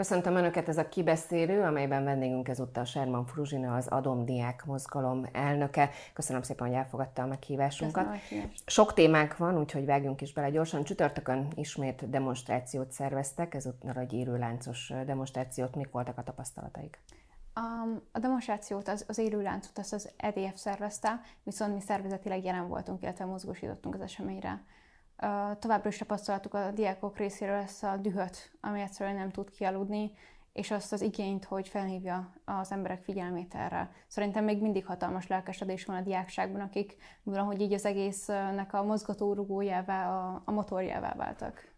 Köszöntöm Önöket, ez a kibeszélő, amelyben vendégünk ezúttal Sherman Fruzsina, az Adom Diák Mozgalom elnöke. Köszönöm szépen, hogy elfogadta a meghívásunkat. Köszönöm, Sok témánk van, úgyhogy vágjunk is bele gyorsan. Csütörtökön ismét demonstrációt szerveztek, ezúttal egy élőláncos demonstrációt. Mik voltak a tapasztalataik? A demonstrációt, az, az élőláncot azt az EDF szervezte, viszont mi szervezetileg jelen voltunk, illetve mozgósítottunk az eseményre továbbra is tapasztaltuk a diákok részéről ezt a dühöt, ami egyszerűen nem tud kialudni, és azt az igényt, hogy felhívja az emberek figyelmét erre. Szerintem még mindig hatalmas lelkesedés van a diákságban, akik valahogy így az egésznek a mozgatórugójává, a, a motorjává váltak.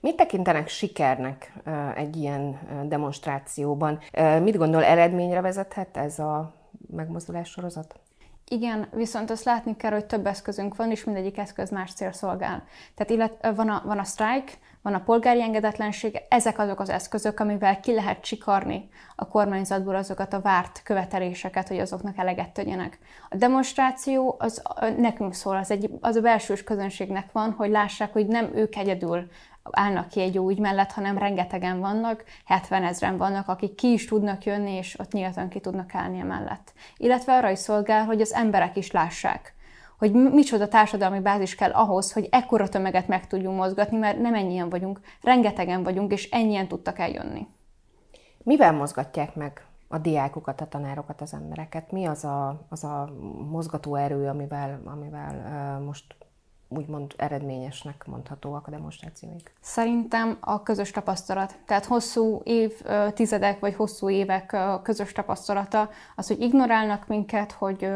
Mit tekintenek sikernek egy ilyen demonstrációban? Mit gondol, eredményre vezethet ez a megmozdulás sorozat? Igen, viszont azt látni kell, hogy több eszközünk van, és mindegyik eszköz más cél szolgál. Tehát illet, van a, van a sztrájk, van a polgári engedetlenség, ezek azok az eszközök, amivel ki lehet csikarni a kormányzatból azokat a várt követeléseket, hogy azoknak eleget tegyenek. A demonstráció az nekünk szól, az, egy, az a belsős közönségnek van, hogy lássák, hogy nem ők egyedül állnak ki egy ügy mellett, hanem rengetegen vannak, 70 ezeren vannak, akik ki is tudnak jönni, és ott nyíltan ki tudnak állni mellett. Illetve arra is szolgál, hogy az emberek is lássák, hogy micsoda társadalmi bázis kell ahhoz, hogy ekkora tömeget meg tudjunk mozgatni, mert nem ennyien vagyunk, rengetegen vagyunk, és ennyien tudtak eljönni. Mivel mozgatják meg a diákokat, a tanárokat, az embereket? Mi az a, az a mozgató erő, amivel, amivel most úgymond eredményesnek mondhatóak a demonstrációik? Szerintem a közös tapasztalat. Tehát hosszú év, tizedek vagy hosszú évek közös tapasztalata, az, hogy ignorálnak minket, hogy,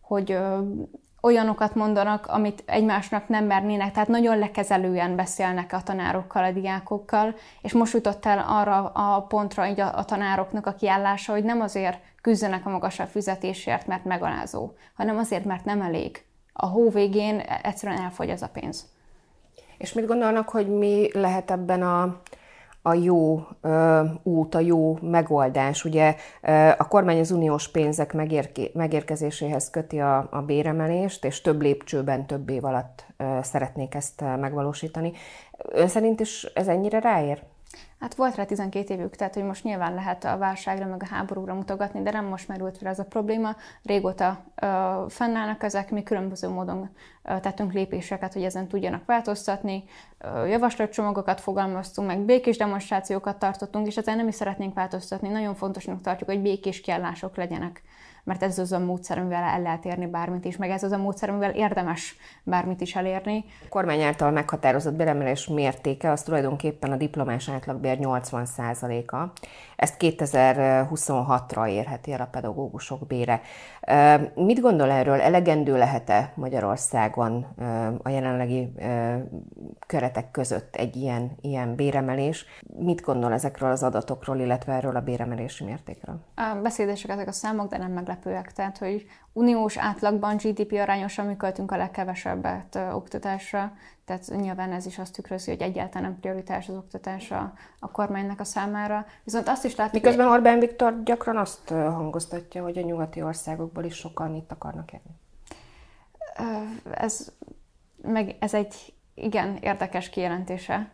hogy olyanokat mondanak, amit egymásnak nem mernének, tehát nagyon lekezelően beszélnek a tanárokkal, a diákokkal, és most jutott el arra a pontra így a, a tanároknak a kiállása, hogy nem azért küzdenek a magasabb fizetésért, mert megalázó, hanem azért, mert nem elég a hó végén egyszerűen elfogy ez a pénz. És mit gondolnak, hogy mi lehet ebben a, a jó ö, út, a jó megoldás? Ugye ö, a kormány az uniós pénzek megérke, megérkezéséhez köti a, a béremelést, és több lépcsőben, több év alatt ö, szeretnék ezt megvalósítani. Ön szerint is ez ennyire ráér? Hát volt rá 12 évük, tehát hogy most nyilván lehet a válságra, meg a háborúra mutogatni, de nem most merült fel ez a probléma. Régóta ö, fennállnak ezek, mi különböző módon tettünk lépéseket, hogy ezen tudjanak változtatni. Javaslatcsomagokat fogalmaztunk, meg békés demonstrációkat tartottunk, és ezen nem is szeretnénk változtatni. Nagyon fontosnak tartjuk, hogy békés kiállások legyenek mert ez az a módszer, amivel el lehet érni bármit is, meg ez az a módszer, amivel érdemes bármit is elérni. A kormány által meghatározott béremelés mértéke az tulajdonképpen a diplomás átlagbér 80%-a. Ezt 2026-ra érheti el a pedagógusok bére. Mit gondol erről? Elegendő lehet-e Magyarországon a jelenlegi keretek között egy ilyen, ilyen béremelés? Mit gondol ezekről az adatokról, illetve erről a béremelési mértékről? A beszédesek ezek a számok, de nem meglepőek. Tehát, hogy uniós átlagban GDP arányosan mi költünk a legkevesebbet oktatásra, tehát nyilván ez is azt tükrözi, hogy egyáltalán nem prioritás az oktatás a, a kormánynak a számára. Viszont azt is látjuk... Miközben Orbán Viktor gyakran azt hangoztatja, hogy a nyugati országokból is sokan itt akarnak élni. Ez, meg ez egy igen érdekes kijelentése.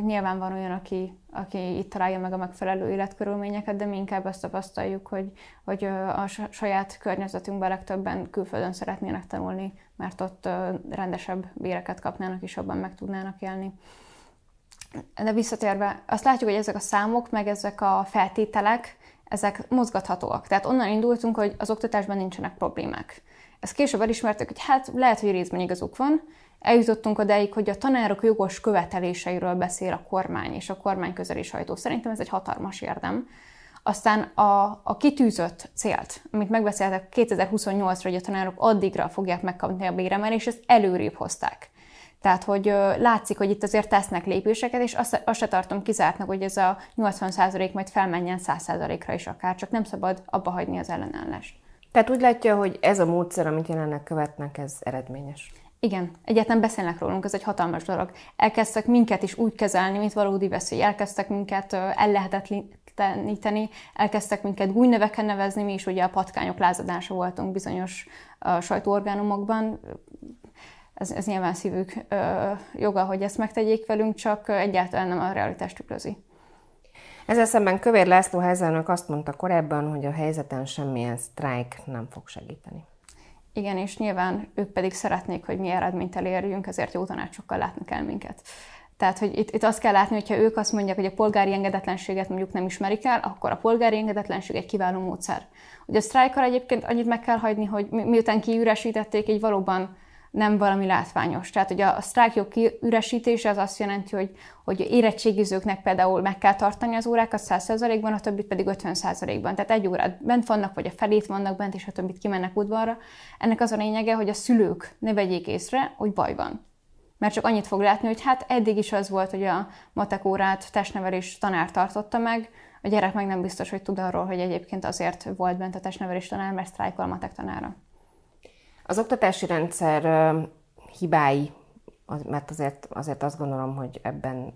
Nyilván van olyan, aki, aki itt találja meg a megfelelő életkörülményeket, de mi inkább azt tapasztaljuk, hogy, hogy a saját környezetünkben legtöbben külföldön szeretnének tanulni, mert ott rendesebb béreket kapnának, és abban meg tudnának élni. De visszatérve, azt látjuk, hogy ezek a számok, meg ezek a feltételek, ezek mozgathatóak. Tehát onnan indultunk, hogy az oktatásban nincsenek problémák. Ezt később elismertük, hogy hát lehet, hogy részben igazuk van, eljutottunk odáig, hogy a tanárok jogos követeléseiről beszél a kormány és a kormány közeli sajtó. Szerintem ez egy hatalmas érdem. Aztán a, a kitűzött célt, amit megbeszéltek 2028-ra, hogy a tanárok addigra fogják megkapni a béremelést, ezt előrébb hozták. Tehát, hogy látszik, hogy itt azért tesznek lépéseket, és azt, azt se tartom kizártnak, hogy ez a 80% majd felmenjen 100%-ra is akár, csak nem szabad abba hagyni az ellenállást. Tehát úgy látja, hogy ez a módszer, amit jelenleg követnek, ez eredményes. Igen, egyáltalán beszélnek rólunk, ez egy hatalmas dolog. Elkezdtek minket is úgy kezelni, mint valódi veszély. Elkezdtek minket ellehetetleníteni, elkezdtek minket új neveken nevezni, mi is ugye a patkányok lázadása voltunk bizonyos sajtóorgánumokban. Ez, ez nyilván szívük joga, hogy ezt megtegyék velünk, csak egyáltalán nem a realitást tükrözi. Ezzel szemben Kövér László házának azt mondta korábban, hogy a helyzeten semmilyen sztrájk nem fog segíteni. Igen, és nyilván ők pedig szeretnék, hogy mi eredményt elérjünk, ezért jó tanácsokkal látnak el minket. Tehát, hogy itt, itt azt kell látni, hogyha ők azt mondják, hogy a polgári engedetlenséget mondjuk nem ismerik el, akkor a polgári engedetlenség egy kiváló módszer. Ugye a sztrájkal egyébként annyit meg kell hagyni, hogy miután kiüresítették, egy valóban nem valami látványos. Tehát, hogy a sztrájkjog kiüresítése az azt jelenti, hogy, hogy érettségizőknek például meg kell tartani az órákat 100%-ban, a többit pedig 50%-ban. Tehát egy órát bent vannak, vagy a felét vannak bent, és a többit kimennek udvarra. Ennek az a lényege, hogy a szülők ne vegyék észre, hogy baj van. Mert csak annyit fog látni, hogy hát eddig is az volt, hogy a matek órát testnevelés tanár tartotta meg, a gyerek meg nem biztos, hogy tud arról, hogy egyébként azért volt bent a testnevelés tanár, mert sztrájkol a matek tanára. Az oktatási rendszer hibái, mert azért, azért azt gondolom, hogy ebben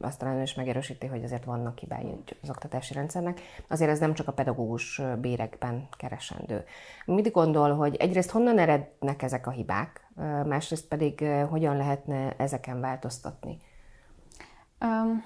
azt talán is megerősíti, hogy azért vannak hibái az oktatási rendszernek. Azért ez nem csak a pedagógus bérekben keresendő. Mit gondol, hogy egyrészt honnan erednek ezek a hibák, másrészt pedig hogyan lehetne ezeken változtatni? Um,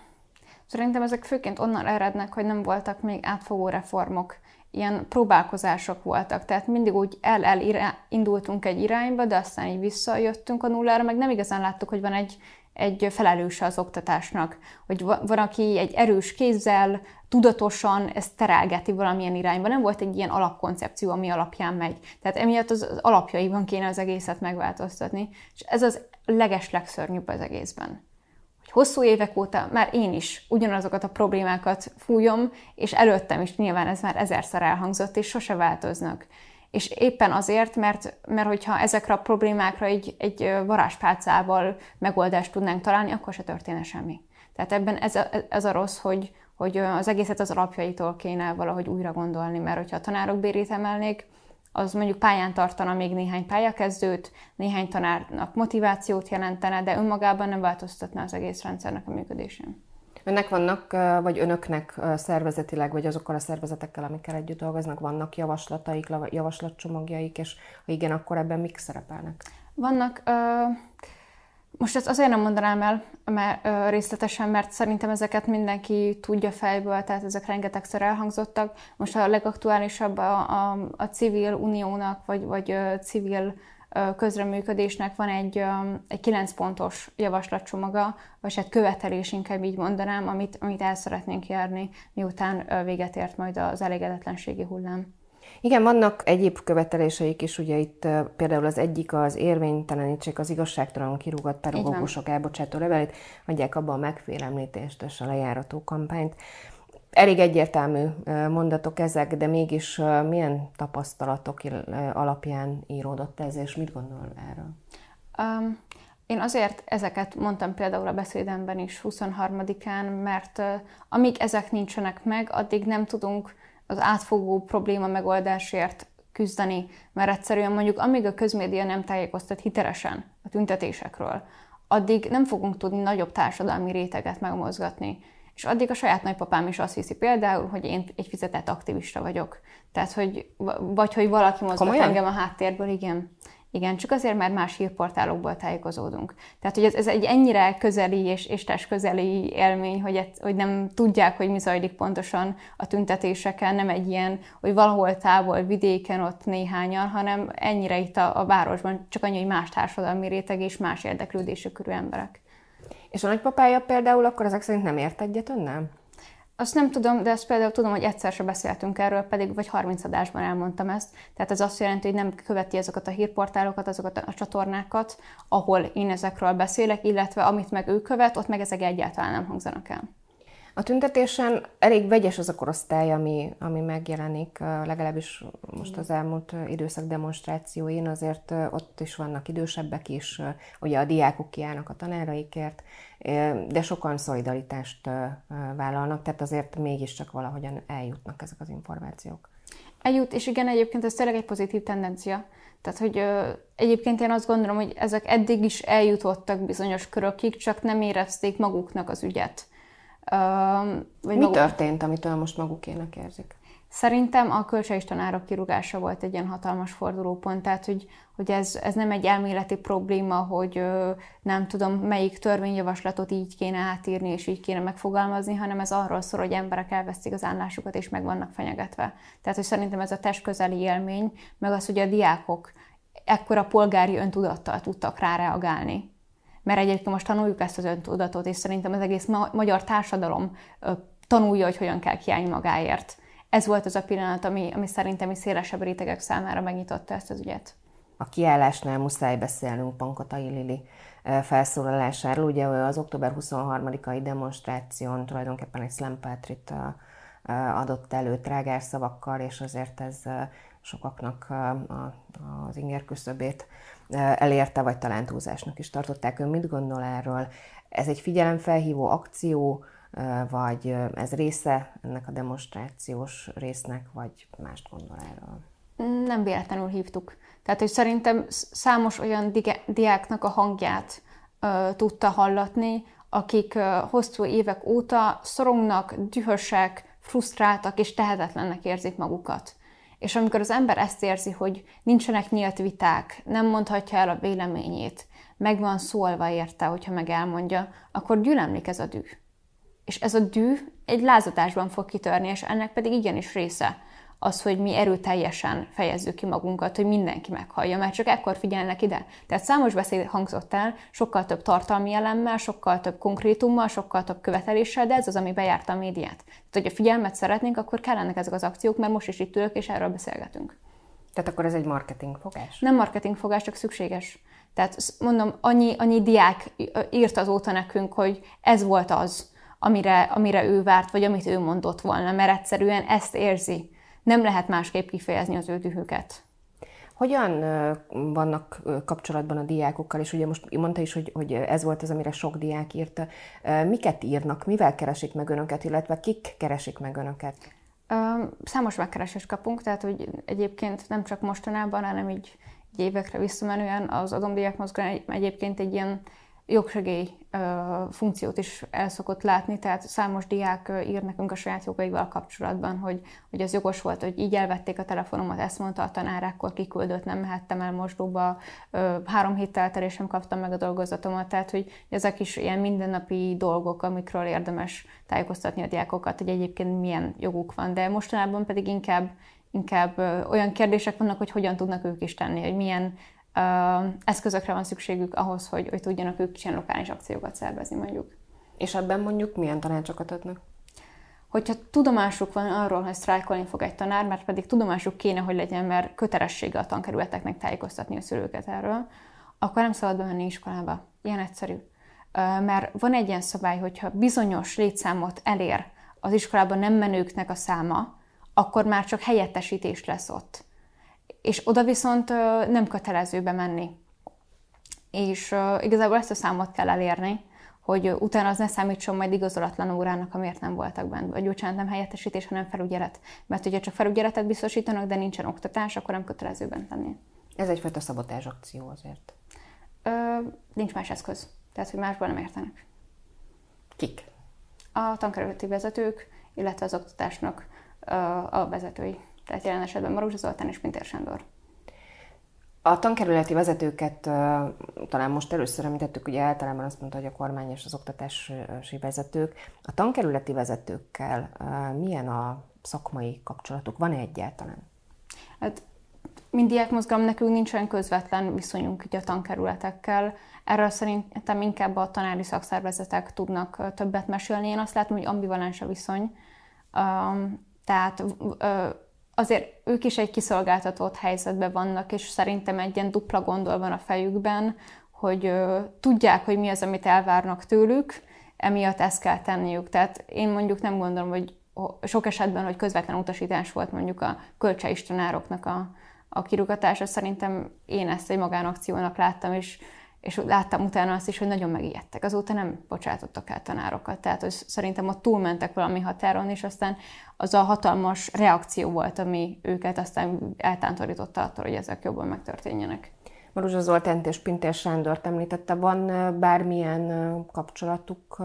szerintem ezek főként onnan erednek, hogy nem voltak még átfogó reformok ilyen próbálkozások voltak, tehát mindig úgy el-el indultunk egy irányba, de aztán így visszajöttünk a nullára, meg nem igazán láttuk, hogy van egy, egy felelőse az oktatásnak, hogy van, aki egy erős kézzel, tudatosan ezt terelgeti valamilyen irányba. Nem volt egy ilyen alapkoncepció, ami alapján megy. Tehát emiatt az, az alapjaiban kéne az egészet megváltoztatni. És ez az leges legszörnyűbb az egészben hosszú évek óta már én is ugyanazokat a problémákat fújom, és előttem is nyilván ez már ezerszer elhangzott, és sose változnak. És éppen azért, mert, mert hogyha ezekre a problémákra egy, egy varázspálcával megoldást tudnánk találni, akkor se történne semmi. Tehát ebben ez a, ez a rossz, hogy, hogy az egészet az alapjaitól kéne valahogy újra gondolni, mert hogyha a tanárok bérét emelnék, az mondjuk pályán tartana még néhány pályakezdőt, néhány tanárnak motivációt jelentene, de önmagában nem változtatna az egész rendszernek a működésén. Önnek vannak, vagy önöknek szervezetileg, vagy azokkal a szervezetekkel, amikkel együtt dolgoznak, vannak javaslataik, javaslatcsomagjaik, és ha igen, akkor ebben mik szerepelnek? Vannak. Uh most ezt azért nem mondanám el mert, részletesen, mert szerintem ezeket mindenki tudja fejből, tehát ezek rengetegszer elhangzottak. Most a legaktuálisabb a, a, a civil uniónak, vagy, vagy civil közreműködésnek van egy, egy 9 pontos javaslatcsomaga, vagy hát követelés inkább így mondanám, amit, amit el szeretnénk járni, miután véget ért majd az elégedetlenségi hullám. Igen, vannak egyéb követeléseik is, ugye itt például az egyik az érvénytelenítsék az igazságtalanul kirúgott pedagógusok elbocsátó levelét, adják abba a megfélemlítést és a lejárató kampányt. Elég egyértelmű mondatok ezek, de mégis milyen tapasztalatok alapján íródott ez, és mit gondol erről? Um, én azért ezeket mondtam például a beszédemben is 23-án, mert uh, amíg ezek nincsenek meg, addig nem tudunk az átfogó probléma megoldásért küzdeni, mert egyszerűen mondjuk amíg a közmédia nem tájékoztat hitelesen a tüntetésekről, addig nem fogunk tudni nagyobb társadalmi réteget megmozgatni. És addig a saját nagypapám is azt hiszi például, hogy én egy fizetett aktivista vagyok. Tehát, hogy vagy hogy valaki mozgat Komolyan? engem a háttérből, igen. Igen, csak azért, mert más hírportálokból tájékozódunk. Tehát, hogy ez, ez egy ennyire közeli és, és közeli élmény, hogy, ez, hogy nem tudják, hogy mi zajlik pontosan a tüntetéseken, nem egy ilyen, hogy valahol távol, vidéken ott néhányan, hanem ennyire itt a, a városban, csak annyi, hogy más társadalmi réteg és más érdeklődésű körű emberek. És a nagypapája például akkor ezek szerint nem ért egyet önnel? Azt nem tudom, de azt például tudom, hogy egyszer se beszéltünk erről, pedig vagy 30 adásban elmondtam ezt. Tehát ez azt jelenti, hogy nem követi azokat a hírportálokat, azokat a csatornákat, ahol én ezekről beszélek, illetve amit meg ő követ, ott meg ezek egyáltalán nem hangzanak el. A tüntetésen elég vegyes az a korosztály, ami, ami megjelenik, legalábbis most az elmúlt időszak demonstrációin, azért ott is vannak idősebbek is, ugye a diákok kiállnak a tanáraikért, de sokan szolidaritást vállalnak, tehát azért mégiscsak valahogyan eljutnak ezek az információk. Eljut, és igen, egyébként ez tényleg egy pozitív tendencia. Tehát, hogy ö, egyébként én azt gondolom, hogy ezek eddig is eljutottak bizonyos körökig, csak nem érezték maguknak az ügyet. Ö, vagy Mi maguk... történt, amitől most magukének érzik? Szerintem a költséges tanárok kirúgása volt egy ilyen hatalmas fordulópont, tehát hogy, hogy ez, ez nem egy elméleti probléma, hogy ö, nem tudom, melyik törvényjavaslatot így kéne átírni és így kéne megfogalmazni, hanem ez arról szól, hogy emberek elvesztik az állásukat és meg vannak fenyegetve. Tehát, hogy szerintem ez a testközeli élmény, meg az, hogy a diákok ekkora polgári öntudattal tudtak ráreagálni. Mert egyébként most tanuljuk ezt az öntudatot, és szerintem az egész ma- magyar társadalom tanulja, hogy hogyan kell kiállni magáért ez volt az a pillanat, ami, ami szerintem is szélesebb rétegek számára megnyitotta ezt az ügyet. A kiállásnál muszáj beszélnünk Pankotai Lili felszólalásáról. Ugye az október 23-ai demonstráción tulajdonképpen egy poetry adott elő trágár szavakkal, és azért ez sokaknak az inger küszöbét elérte, vagy talán túlzásnak is tartották. Ön mit gondol erről? Ez egy figyelemfelhívó akció, vagy ez része ennek a demonstrációs résznek, vagy mást gondol erről? Nem véletlenül hívtuk. Tehát, hogy szerintem számos olyan diáknak a hangját uh, tudta hallatni, akik uh, hosszú évek óta szorongnak, dühösek, frusztráltak és tehetetlennek érzik magukat. És amikor az ember ezt érzi, hogy nincsenek nyílt viták, nem mondhatja el a véleményét, meg van szólva érte, hogyha meg elmondja, akkor gyülemlik ez a düh. És ez a dű egy lázadásban fog kitörni, és ennek pedig igenis része az, hogy mi erőteljesen fejezzük ki magunkat, hogy mindenki meghallja, mert csak ekkor figyelnek ide. Tehát számos beszéd hangzott el, sokkal több tartalmi elemmel, sokkal több konkrétummal, sokkal több követeléssel, de ez az, ami bejárta a médiát. Tehát, hogy a figyelmet szeretnénk, akkor kellenek ezek az akciók, mert most is itt ülök, és erről beszélgetünk. Tehát akkor ez egy marketing fogás? Nem marketing fogás, csak szükséges. Tehát mondom, annyi, annyi diák írt azóta nekünk, hogy ez volt az, amire, amire ő várt, vagy amit ő mondott volna, mert egyszerűen ezt érzi. Nem lehet másképp kifejezni az ő dühüket. Hogyan vannak kapcsolatban a diákokkal, és ugye most mondta is, hogy, hogy ez volt az, amire sok diák írta. Miket írnak, mivel keresik meg önöket, illetve kik keresik meg önöket? Számos megkeresést kapunk, tehát hogy egyébként nem csak mostanában, hanem így, így évekre visszamenően az adomdiák mozgalom egyébként egy ilyen jogsegély funkciót is el szokott látni, tehát számos diák ír nekünk a saját jogaival kapcsolatban, hogy, hogy az jogos volt, hogy így elvették a telefonomat, ezt mondta a tanár, akkor kiküldött, nem mehettem el mosdóba, három héttel eltelés sem kaptam meg a dolgozatomat, tehát hogy ezek is ilyen mindennapi dolgok, amikről érdemes tájékoztatni a diákokat, hogy egyébként milyen joguk van, de mostanában pedig inkább inkább olyan kérdések vannak, hogy hogyan tudnak ők is tenni, hogy milyen eszközökre van szükségük ahhoz, hogy, hogy tudjanak ők is ilyen lokális akciókat szervezni mondjuk. És ebben mondjuk milyen tanácsokat adnak? Hogyha tudomásuk van arról, hogy sztrájkolni fog egy tanár, mert pedig tudomásuk kéne, hogy legyen, mert kötelessége a tankerületeknek tájékoztatni a szülőket erről, akkor nem szabad bemenni iskolába. Ilyen egyszerű. Mert van egy ilyen szabály, hogyha bizonyos létszámot elér az iskolában nem menőknek a száma, akkor már csak helyettesítés lesz ott és oda viszont nem kötelező bemenni. És igazából ezt a számot kell elérni, hogy utána az ne számítson majd igazolatlan órának, amiért nem voltak benne. Vagy bocsánat, nem helyettesítés, hanem felügyelet. Mert ugye csak felügyeletet biztosítanak, de nincsen oktatás, akkor nem kötelező bent lenni. Ez egyfajta szabotás akció azért. Ö, nincs más eszköz. Tehát, hogy másból nem értenek. Kik? A tankerületi vezetők, illetve az oktatásnak a vezetői tehát jelen esetben Maruzsa Zoltán és Pintér Sándor. A tankerületi vezetőket talán most először említettük, ugye általában azt mondta, hogy a kormány és az oktatási vezetők. A tankerületi vezetőkkel milyen a szakmai kapcsolatuk? Van-e egyáltalán? Hát mint diákmozgalom nekünk nincs olyan közvetlen viszonyunk a tankerületekkel. Erről szerintem inkább a tanári szakszervezetek tudnak többet mesélni. Én azt látom, hogy ambivalens a viszony. Tehát azért ők is egy kiszolgáltatott helyzetben vannak, és szerintem egy ilyen dupla gondol van a fejükben, hogy ö, tudják, hogy mi az, amit elvárnak tőlük, emiatt ezt kell tenniük. Tehát én mondjuk nem gondolom, hogy sok esetben, hogy közvetlen utasítás volt mondjuk a kölcsei tanároknak a, a kirugatása. Szerintem én ezt egy magánakciónak láttam, és, és láttam utána azt is, hogy nagyon megijedtek. Azóta nem bocsátottak el tanárokat. Tehát hogy szerintem ott túlmentek valami határon, és aztán az a hatalmas reakció volt, ami őket aztán eltántorította attól, hogy ezek jobban megtörténjenek. Maruzsa Zoltánt és Pintér Sándort említette, van bármilyen kapcsolatuk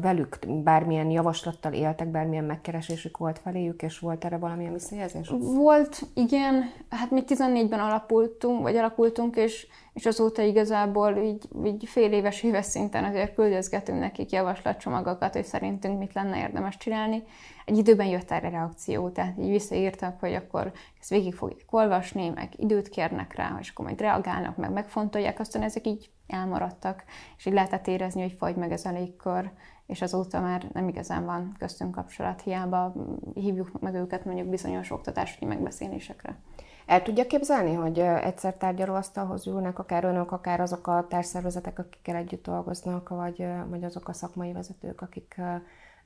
velük, bármilyen javaslattal éltek, bármilyen megkeresésük volt feléjük, és volt erre valamilyen visszajelzés? Volt, igen. Hát mi 14-ben alapultunk, vagy alakultunk, és, és azóta igazából így, így fél éves, éves szinten azért küldözgetünk nekik javaslatcsomagokat, hogy szerintünk mit lenne érdemes csinálni. Egy időben jött erre reakció, tehát így visszaírtak, hogy akkor ezt végig fogják olvasni, meg időt kérnek rá, és akkor majd reagálnak, meg megfontolják, aztán ezek így elmaradtak, és így lehetett érezni, hogy fagy meg ez a légkör, és azóta már nem igazán van köztünk kapcsolat, hiába hívjuk meg őket mondjuk bizonyos oktatási megbeszélésekre. El tudja képzelni, hogy egyszer tárgyalóasztalhoz ülnek, akár önök, akár azok a társszervezetek, akikkel együtt dolgoznak, vagy, vagy azok a szakmai vezetők, akik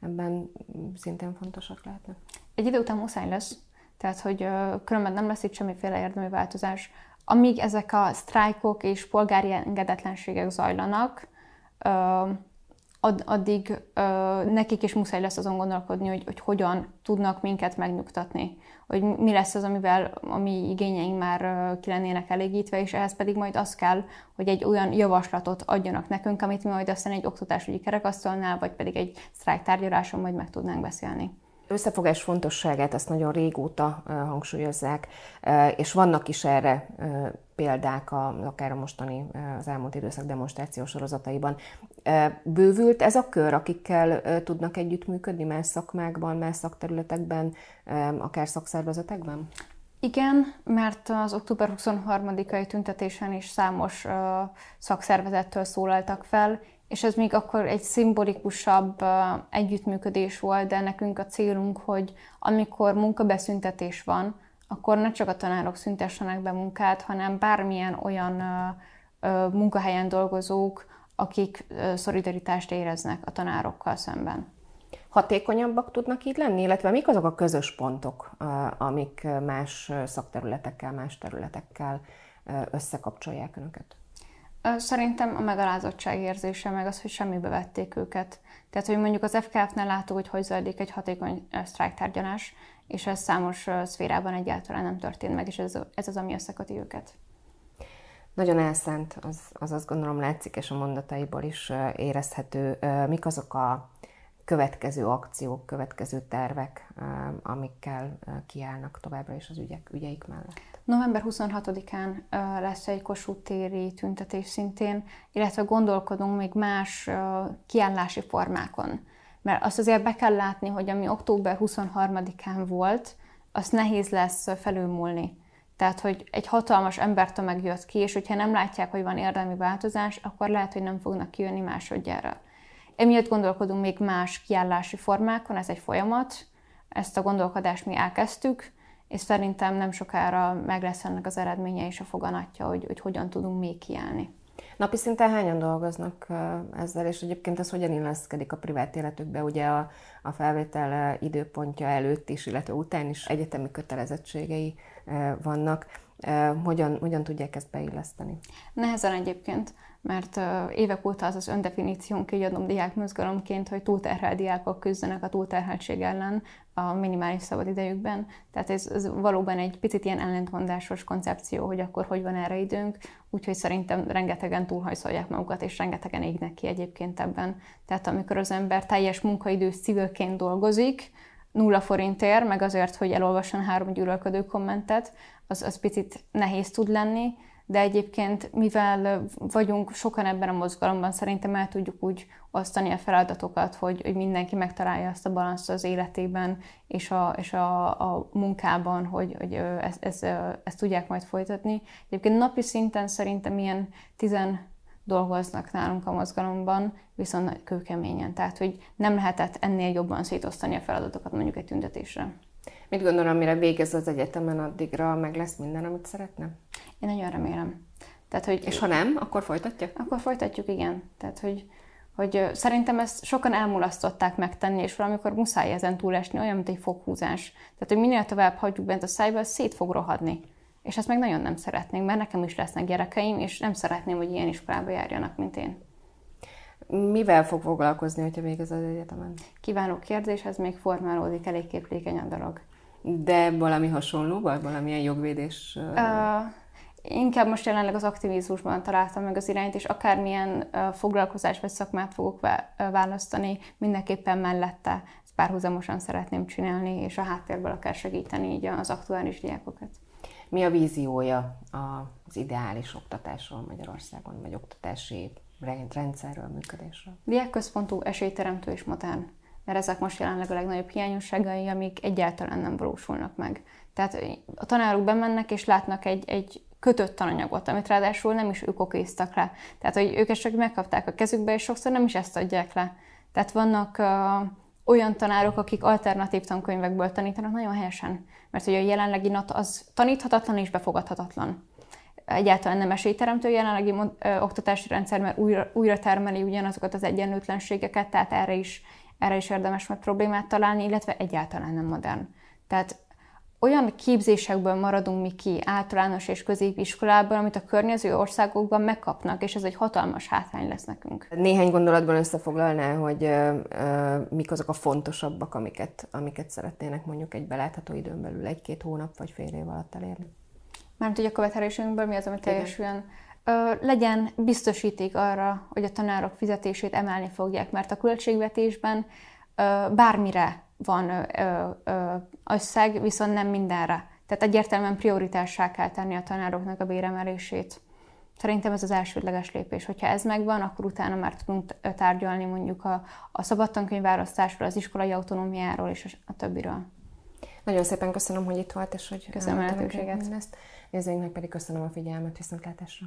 ebben szintén fontosak lehetnek? Egy idő után muszáj lesz, tehát hogy különben nem lesz itt semmiféle érdemi változás. Amíg ezek a sztrájkok és polgári engedetlenségek zajlanak, addig nekik is muszáj lesz azon gondolkodni, hogy, hogy hogyan tudnak minket megnyugtatni, hogy mi lesz az, amivel a mi igényeink már ki lennének elégítve, és ehhez pedig majd az kell, hogy egy olyan javaslatot adjanak nekünk, amit mi majd aztán egy oktatásügyi kerekasztalnál, vagy pedig egy sztrájk tárgyaláson majd meg tudnánk beszélni. Összefogás fontosságát azt nagyon régóta hangsúlyozzák, és vannak is erre példák, a, akár a mostani, az elmúlt időszak demonstrációs sorozataiban. Bővült ez a kör, akikkel tudnak együttműködni más szakmákban, más szakterületekben, akár szakszervezetekben? Igen, mert az október 23-ai tüntetésen is számos szakszervezettől szólaltak fel, és ez még akkor egy szimbolikusabb együttműködés volt, de nekünk a célunk, hogy amikor munkabeszüntetés van, akkor ne csak a tanárok szüntessenek be munkát, hanem bármilyen olyan munkahelyen dolgozók, akik szolidaritást éreznek a tanárokkal szemben. Hatékonyabbak tudnak így lenni, illetve mik azok a közös pontok, amik más szakterületekkel, más területekkel összekapcsolják önöket? Szerintem a megalázottság érzése, meg az, hogy semmibe vették őket. Tehát, hogy mondjuk az FKF-nál láttuk, hogy hogy zajlik egy hatékony sztrájktárgyalás, és ez számos szférában egyáltalán nem történt meg, és ez, ez az, ami összeköti őket. Nagyon elszánt, az, az azt gondolom látszik, és a mondataiból is érezhető. Mik azok a következő akciók, következő tervek, amikkel kiállnak továbbra is az ügyek, ügyeik mellett? November 26-án lesz egy Kossuth téri tüntetés szintén, illetve gondolkodunk még más kiállási formákon. Mert azt azért be kell látni, hogy ami október 23-án volt, azt nehéz lesz felülmúlni. Tehát, hogy egy hatalmas embertömeg jött ki, és hogyha nem látják, hogy van érdemi változás, akkor lehet, hogy nem fognak kijönni másodjára. Emiatt gondolkodunk még más kiállási formákon, ez egy folyamat, ezt a gondolkodást mi elkezdtük, és szerintem nem sokára meg lesz ennek az eredménye és a foganatja, hogy, hogy hogyan tudunk még kiállni. Napi szinten hányan dolgoznak ezzel, és egyébként ez hogyan illeszkedik a privát életükbe? Ugye a, a felvétel időpontja előtt is, illetve után is egyetemi kötelezettségei vannak. Hogyan, hogyan tudják ezt beilleszteni? Nehezen egyébként mert évek óta az az öndefiníciónk, így adom diák mozgalomként, hogy túlterhelt diákok küzdenek a túlterheltség ellen a minimális szabadidejükben. Tehát ez, ez valóban egy picit ilyen ellentmondásos koncepció, hogy akkor hogy van erre időnk, úgyhogy szerintem rengetegen túlhajszolják magukat, és rengetegen égnek ki egyébként ebben. Tehát amikor az ember teljes munkaidős civilként dolgozik, nulla forintért, meg azért, hogy elolvasson három gyűlölködő kommentet, az, az picit nehéz tud lenni, de egyébként, mivel vagyunk sokan ebben a mozgalomban, szerintem el tudjuk úgy osztani a feladatokat, hogy, hogy mindenki megtalálja azt a balanszt az életében és a, és a, a munkában, hogy, hogy ezt, ezt, ezt tudják majd folytatni. Egyébként napi szinten szerintem ilyen tizen dolgoznak nálunk a mozgalomban, viszont kőkeményen. Tehát, hogy nem lehetett ennél jobban szétosztani a feladatokat mondjuk egy tüntetésre. Mit gondolom, mire végez az egyetemen, addigra meg lesz minden, amit szeretne? Én nagyon remélem. Tehát, hogy, És ha nem, akkor folytatja? Akkor folytatjuk, igen. Tehát, hogy hogy szerintem ezt sokan elmulasztották megtenni, és valamikor muszáj ezen túlesni, olyan, mint egy foghúzás. Tehát, hogy minél tovább hagyjuk bent a szájba, szét fog rohadni. És ezt meg nagyon nem szeretnénk, mert nekem is lesznek gyerekeim, és nem szeretném, hogy ilyen iskolába járjanak, mint én. Mivel fog foglalkozni, hogyha végez az egyetemen? Kívánó kérdés, ez még formálódik, elég képlékeny a dolog. De valami hasonló, vagy valamilyen jogvédés? Uh, inkább most jelenleg az aktivizmusban találtam meg az irányt, és akármilyen uh, foglalkozás vagy szakmát fogok választani, mindenképpen mellette ezt párhuzamosan szeretném csinálni, és a háttérből akár segíteni így az aktuális diákokat. Mi a víziója az ideális oktatásról Magyarországon, vagy oktatási rendszerről, működésről? Diákközpontú, esélyteremtő és modern. Mert ezek most jelenleg a legnagyobb hiányosságai, amik egyáltalán nem valósulnak meg. Tehát a tanárok bemennek és látnak egy, egy kötött tananyagot, amit ráadásul nem is ők okéztak le. Tehát, hogy ők ezt csak megkapták a kezükbe, és sokszor nem is ezt adják le. Tehát vannak uh, olyan tanárok, akik alternatív tankönyvekből tanítanak nagyon helyesen, mert hogy a jelenlegi NAT az taníthatatlan és befogadhatatlan. Egyáltalán nem esélyteremtő jelenlegi oktatási rendszer, mert újra, újra termeli ugyanazokat az egyenlőtlenségeket, tehát erre is, erre is érdemes meg problémát találni, illetve egyáltalán nem modern. Tehát olyan képzésekből maradunk mi ki általános és középiskolában, amit a környező országokban megkapnak, és ez egy hatalmas hátrány lesz nekünk. Néhány gondolatban összefoglalná, hogy ö, ö, mik azok a fontosabbak, amiket, amiket szeretnének mondjuk egy belátható időn belül, egy-két hónap vagy fél év alatt elérni? Mármint, hogy a követelésünkből mi az, ami teljesüljön? Legyen biztosíték arra, hogy a tanárok fizetését emelni fogják, mert a költségvetésben bármire van ö, ö, összeg, viszont nem mindenre. Tehát egyértelműen prioritássá kell tenni a tanároknak a béremelését. Szerintem ez az elsődleges lépés. Hogyha ez megvan, akkor utána már tudunk tárgyalni mondjuk a, a szabadtankönyvválasztásról, az iskolai autonómiáról és a, a többiről. Nagyon szépen köszönöm, hogy itt volt, és hogy köszönöm a lehetőséget. Nézőinknek pedig köszönöm a figyelmet, viszontlátásra.